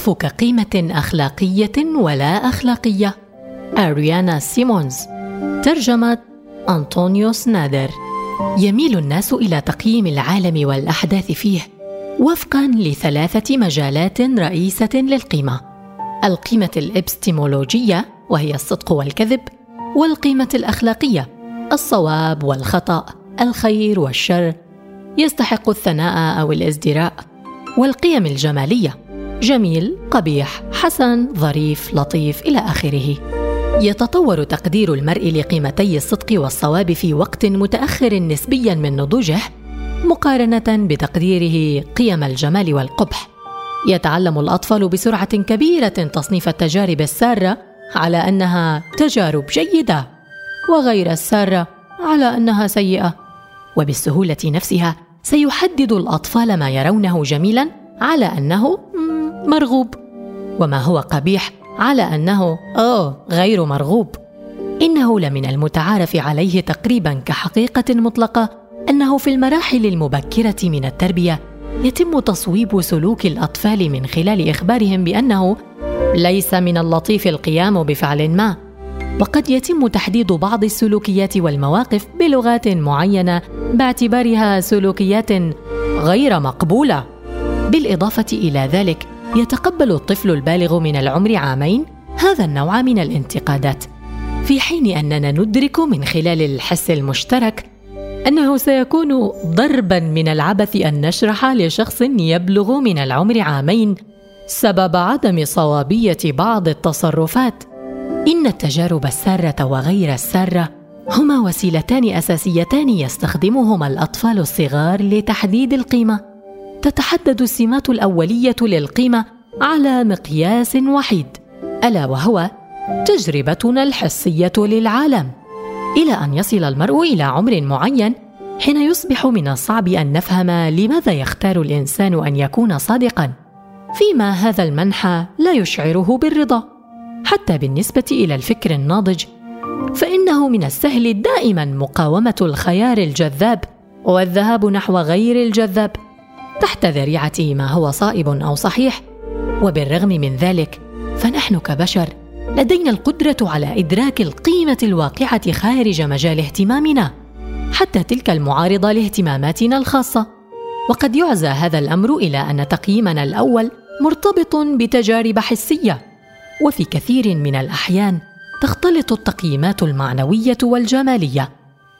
اللطف كقيمة أخلاقية ولا أخلاقية. أريانا سيمونز ترجمة أنطونيوس نادر يميل الناس إلى تقييم العالم والأحداث فيه وفقا لثلاثة مجالات رئيسة للقيمة. القيمة الإبستيمولوجية وهي الصدق والكذب والقيمة الأخلاقية الصواب والخطأ الخير والشر يستحق الثناء أو الازدراء والقيم الجمالية. جميل قبيح حسن ظريف لطيف إلى آخره. يتطور تقدير المرء لقيمتي الصدق والصواب في وقت متأخر نسبيا من نضوجه مقارنة بتقديره قيم الجمال والقبح. يتعلم الأطفال بسرعة كبيرة تصنيف التجارب السارة على أنها تجارب جيدة وغير السارة على أنها سيئة. وبالسهولة نفسها سيحدد الأطفال ما يرونه جميلا على أنه مرغوب. وما هو قبيح على أنه اوه غير مرغوب. إنه لمن المتعارف عليه تقريبا كحقيقة مطلقة أنه في المراحل المبكرة من التربية يتم تصويب سلوك الأطفال من خلال إخبارهم بأنه ليس من اللطيف القيام بفعل ما وقد يتم تحديد بعض السلوكيات والمواقف بلغات معينة باعتبارها سلوكيات غير مقبولة. بالإضافة إلى ذلك يتقبل الطفل البالغ من العمر عامين هذا النوع من الانتقادات في حين أننا ندرك من خلال الحس المشترك أنه سيكون ضربا من العبث أن نشرح لشخص يبلغ من العمر عامين سبب عدم صوابية بعض التصرفات. إن التجارب السارة وغير السارة هما وسيلتان أساسيتان يستخدمهما الأطفال الصغار لتحديد القيمة. تتحدد السمات الأولية للقيمة على مقياس وحيد ألا وهو تجربتنا الحسية للعالم. إلى أن يصل المرء إلى عمر معين حين يصبح من الصعب أن نفهم لماذا يختار الإنسان أن يكون صادقا فيما هذا المنحى لا يشعره بالرضا. حتى بالنسبة إلى الفكر الناضج فإنه من السهل دائما مقاومة الخيار الجذاب والذهاب نحو غير الجذاب. تحت ذريعه ما هو صائب أو صحيح. وبالرغم من ذلك فنحن كبشر لدينا القدرة على إدراك القيمة الواقعة خارج مجال اهتمامنا حتى تلك المعارضة لاهتماماتنا الخاصة. وقد يعزى هذا الأمر إلى أن تقييمنا الأول مرتبط بتجارب حسية. وفي كثير من الأحيان تختلط التقييمات المعنوية والجمالية.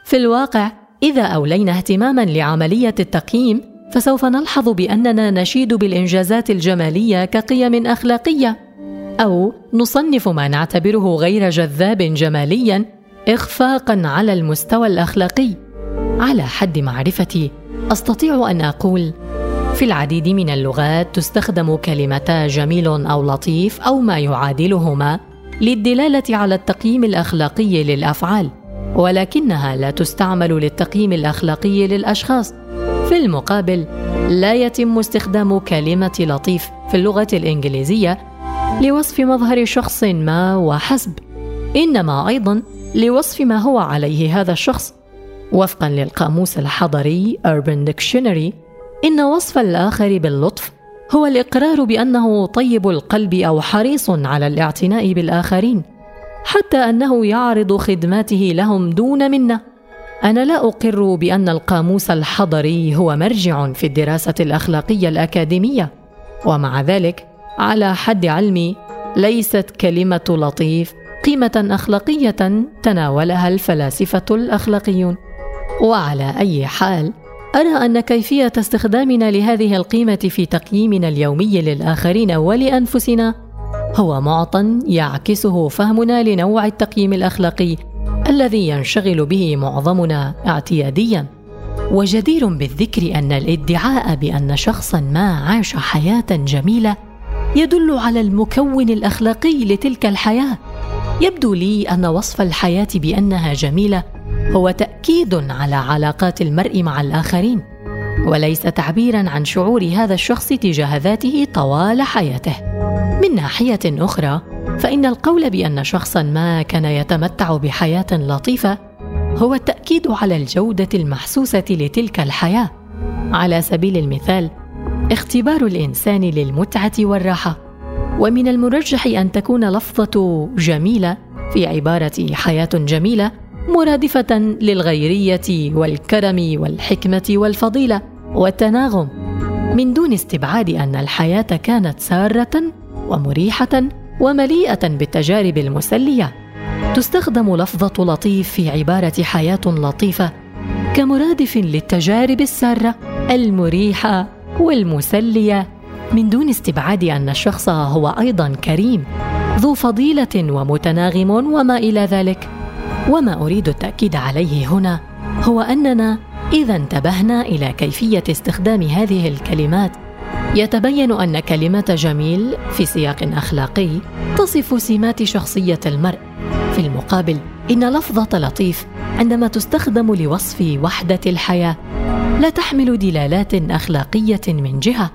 في الواقع إذا أولينا اهتماما لعملية التقييم فسوف نلحظ بأننا نشيد بالإنجازات الجمالية كقيم أخلاقية أو نصنف ما نعتبره غير جذاب جماليا اخفاقا على المستوى الأخلاقي. على حد معرفتي أستطيع أن أقول في العديد من اللغات تستخدم كلمتا جميل أو لطيف أو ما يعادلهما للدلالة على التقييم الأخلاقي للأفعال ولكنها لا تستعمل للتقييم الأخلاقي للأشخاص. في المقابل لا يتم استخدام كلمة لطيف في اللغة الإنجليزية لوصف مظهر شخص ما وحسب إنما أيضا لوصف ما هو عليه هذا الشخص. وفقا للقاموس الحضري Urban Dictionary إن وصف الآخر باللطف هو الإقرار بأنه طيب القلب أو حريص على الاعتناء بالآخرين حتى أنه يعرض خدماته لهم دون منة. أنا لا أقر بأن القاموس الحضري هو مرجع في الدراسة الأخلاقية الأكاديمية. ومع ذلك على حد علمي ليست كلمة لطيف قيمة أخلاقية تناولها الفلاسفة الأخلاقيون. وعلى أي حال أرى أن كيفية استخدامنا لهذه القيمة في تقييمنا اليومي للآخرين ولأنفسنا هو معطى يعكسه فهمنا لنوع التقييم الأخلاقي الذي ينشغل به معظمنا اعتياديا وجدير بالذكر أن الادعاء بأن شخصا ما عاش حياة جميلة يدل على المكون الأخلاقي لتلك الحياة. يبدو لي أن وصف الحياة بأنها جميلة هو تأكيد على علاقات المرء مع الآخرين وليس تعبيرا عن شعور هذا الشخص تجاه ذاته طوال حياته. من ناحية أخرى فإن القول بأن شخصا ما كان يتمتع بحياة لطيفة هو التأكيد على الجودة المحسوسة لتلك الحياة. على سبيل المثال اختبار الإنسان للمتعة والراحة. ومن المرجح أن تكون لفظة جميلة في عبارة حياة جميلة مرادفة للغيرية والكرم والحكمة والفضيلة والتناغم. من دون استبعاد أن الحياة كانت سارة ومريحة ومليئة بالتجارب المسلية. تستخدم لفظة لطيف في عبارة حياة لطيفة كمرادف للتجارب السارة المريحة والمسلية. من دون استبعاد أن الشخص هو أيضا كريم ذو فضيلة ومتناغم وما إلى ذلك. وما أريد التأكيد عليه هنا هو أننا إذا انتبهنا إلى كيفية استخدام هذه الكلمات يتبين أن كلمة جميل في سياق أخلاقي تصف سمات شخصية المرء. في المقابل إن لفظة لطيف عندما تستخدم لوصف وحدة الحياة لا تحمل دلالات أخلاقية من جهة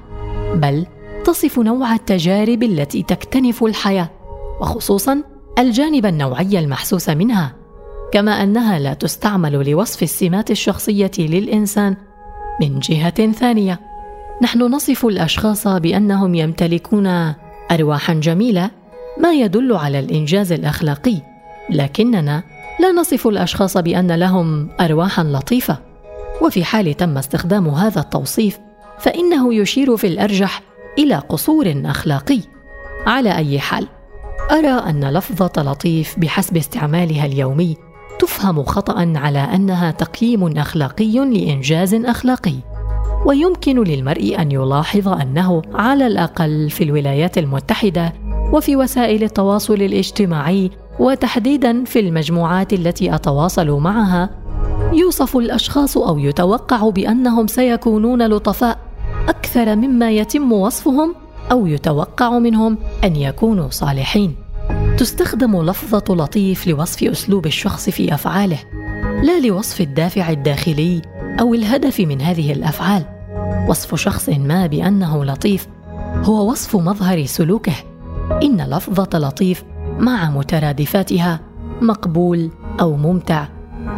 بل تصف نوع التجارب التي تكتنف الحياة وخصوصا الجانب النوعي المحسوس منها. كما أنها لا تستعمل لوصف السمات الشخصية للإنسان من جهة ثانية. نحن نصف الأشخاص بأنهم يمتلكون ارواحا جميلة ما يدل على الإنجاز الأخلاقي. لكننا لا نصف الأشخاص بأن لهم ارواحا لطيفة. وفي حال تم استخدام هذا التوصيف فإنه يشير في الأرجح إلى قصور أخلاقي. على أي حال أرى أن لفظة لطيف بحسب استعمالها اليومي تفهم خطا على أنها تقييم أخلاقي لإنجاز أخلاقي. ويمكن للمرء أن يلاحظ أنه على الأقل في الولايات المتحدة وفي وسائل التواصل الاجتماعي وتحديدا في المجموعات التي أتواصل معها يوصف الأشخاص أو يتوقع بأنهم سيكونون لطفاء أكثر مما يتم وصفهم أو يتوقع منهم أن يكونوا صالحين. تستخدم لفظة لطيف لوصف أسلوب الشخص في أفعاله لا لوصف الدافع الداخلي أو الهدف من هذه الأفعال. وصف شخص ما بأنه لطيف هو وصف مظهر سلوكه. إن لفظة لطيف مع مترادفاتها مقبول أو ممتع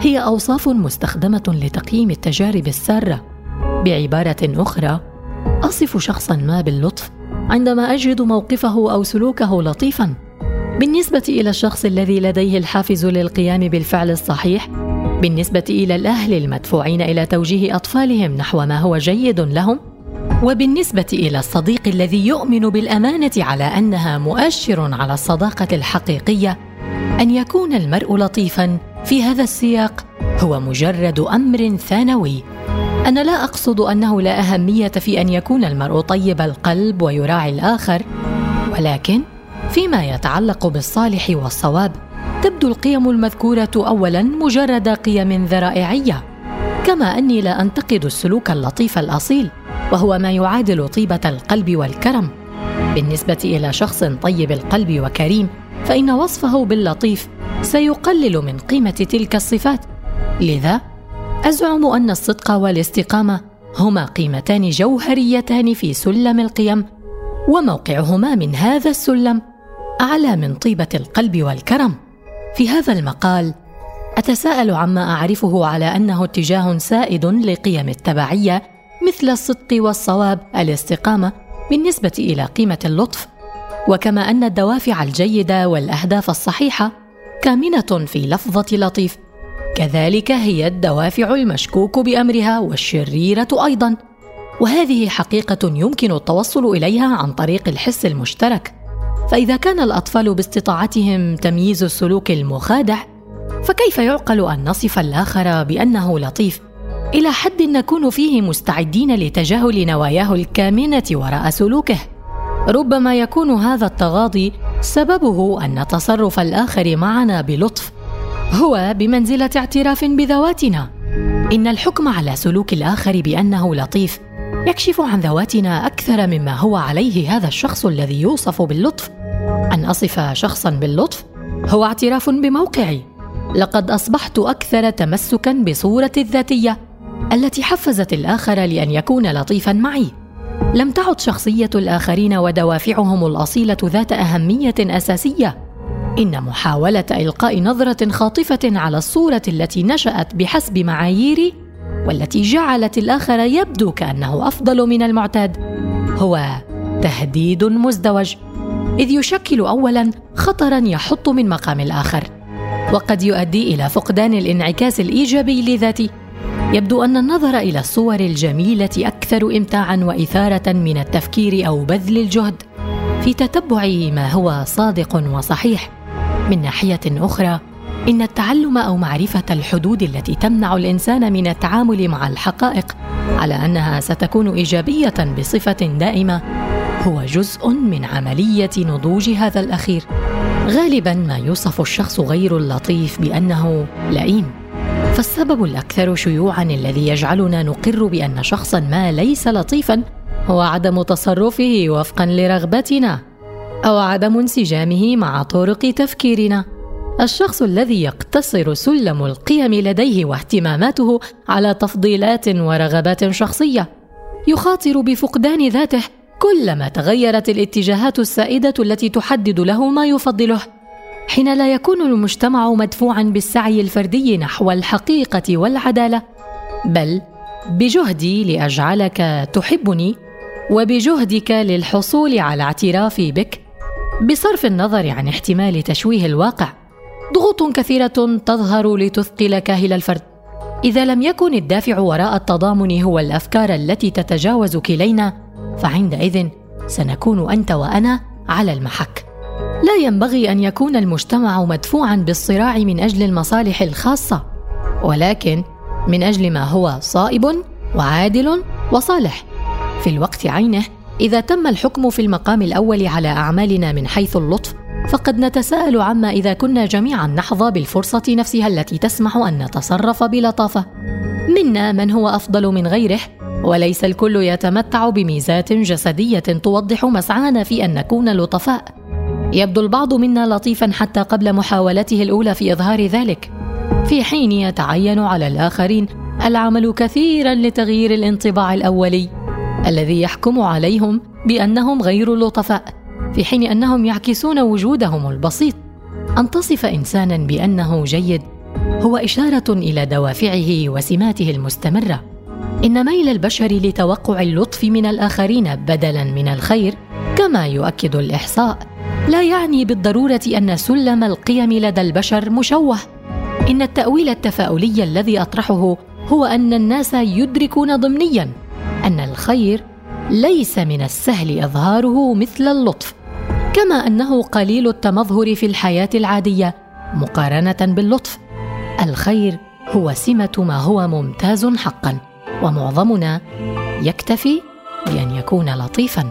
هي أوصاف مستخدمة لتقييم التجارب السارة. بعبارة أخرى أصف شخصا ما باللطف عندما أجد موقفه أو سلوكه لطيفا. بالنسبة إلى الشخص الذي لديه الحافز للقيام بالفعل الصحيح بالنسبة إلى الأهل المدفوعين إلى توجيه أطفالهم نحو ما هو جيد لهم وبالنسبة إلى الصديق الذي يؤمن بالأمانة على أنها مؤشر على الصداقة الحقيقية أن يكون المرء لطيفا في هذا السياق هو مجرد أمر ثانوي. أنا لا أقصد أنه لا أهمية في أن يكون المرء طيب القلب ويراعي الآخر ولكن فيما يتعلق بالصالح والصواب تبدو القيم المذكورة اولا مجرد قيم ذرائعية. كما أني لا أنتقد السلوك اللطيف الأصيل وهو ما يعادل طيبة القلب والكرم. بالنسبة إلى شخص طيب القلب وكريم فإن وصفه باللطيف سيقلل من قيمة تلك الصفات. لذا أزعم أن الصدق والاستقامة هما قيمتان جوهريتان في سلم القيم وموقعهما من هذا السلم أعلى من طيبة القلب والكرم. في هذا المقال أتساءل عما أعرفه على أنه اتجاه سائد لقيم التبعية مثل الصدق والصواب الاستقامة بالنسبة إلى قيمة اللطف وكما أن الدوافع الجيدة والأهداف الصحيحة كامنة في لفظة لطيف. كذلك هي الدوافع المشكوك بأمرها والشريرة أيضا وهذه حقيقة يمكن التوصل إليها عن طريق الحس المشترك. فإذا كان الأطفال باستطاعتهم تمييز السلوك المخادع فكيف يعقل أن نصف الآخر بأنه لطيف؟ إلى حد نكون فيه مستعدين لتجاهل نواياه الكامنة وراء سلوكه. ربما يكون هذا التغاضي سببه أن تصرف الآخر معنا بلطف. هو بمنزلة اعتراف بذواتنا. إن الحكم على سلوك الآخر بأنه لطيف يكشف عن ذواتنا أكثر مما هو عليه هذا الشخص الذي يوصف باللطف. أن أصف شخصا باللطف هو اعتراف بموقعي. لقد أصبحت أكثر تمسكا بصورتي الذاتية التي حفزت الآخر لأن يكون لطيفا معي. لم تعد شخصية الآخرين ودوافعهم الأصيلة ذات أهمية أساسية. إن محاولة إلقاء نظرة خاطفة على الصورة التي نشأت بحسب معاييري والتي جعلت الآخر يبدو كأنه أفضل من المعتاد هو تهديد مزدوج إذ يشكل اولا خطرا يحط من مقام الآخر وقد يؤدي إلى فقدان الانعكاس الإيجابي لذاتي يبدو أن النظر إلى الصور الجميلة أكثر امتاعا وإثارة من التفكير أو بذل الجهد في تتبع ما هو صادق وصحيح. من ناحية أخرى إن التعلم أو معرفة الحدود التي تمنع الإنسان من التعامل مع الحقائق على أنها ستكون إيجابية بصفة دائمة هو جزء من عملية نضوج هذا الأخير. غالبا ما يوصف الشخص غير اللطيف بأنه لئيم. فالسبب الأكثر شيوعا الذي يجعلنا نقر بأن شخصا ما ليس لطيفا هو عدم تصرفه وفقا لرغبتنا أو عدم انسجامه مع طرق تفكيرنا. الشخص الذي يقتصر سلم القيم لديه واهتماماته على تفضيلات ورغبات شخصية يخاطر بفقدان ذاته كلما تغيرت الاتجاهات السائدة التي تحدد له ما يفضله. حين لا يكون المجتمع مدفوعا بالسعي الفردي نحو الحقيقة والعدالة بل بجهدي لأجعلك تحبني وبجهدك للحصول على اعترافي بك بصرف النظر عن احتمال تشويه الواقع. ضغوط كثيرة تظهر لتثقل كاهل الفرد. إذا لم يكن الدافع وراء التضامن هو الأفكار التي تتجاوز كلينا فعندئذ سنكون أنت وأنا على المحك. لا ينبغي أن يكون المجتمع مدفوعا بالصراع من أجل المصالح الخاصة ولكن من أجل ما هو صائب وعادل وصالح. في الوقت عينه إذا تم الحكم في المقام الأول على أعمالنا من حيث اللطف فقد نتساءل عما إذا كنا جميعا نحظى بالفرصة نفسها التي تسمح أن نتصرف بلطافه منا من هو أفضل من غيره وليس الكل يتمتع بميزات جسدية توضح مسعانا في أن نكون لطفاء. يبدو البعض منا لطيفا حتى قبل محاولته الأولى في إظهار ذلك. في حين يتعين على الآخرين العمل كثيرا لتغيير الانطباع الأولي الذي يحكم عليهم بأنهم غير لطفاء. في حين أنهم يعكسون وجودهم البسيط. أن تصف إنسانا بأنه جيد هو إشارة إلى دوافعه وسماته المستمرة. إن ميل البشر لتوقع اللطف من الآخرين بدلا من الخير كما يؤكد الإحصاء. لا يعني بالضرورة أن سلم القيم لدى البشر مشوه. إن التأويل التفاؤلي الذي أطرحه هو أن الناس يدركون ضمنيا أن الخير ليس من السهل إظهاره مثل اللطف كما أنه قليل التمظهر في الحياة العادية مقارنة باللطف. الخير هو سمة ما هو ممتاز حقا ومعظمنا يكتفي بأن يكون لطيفا.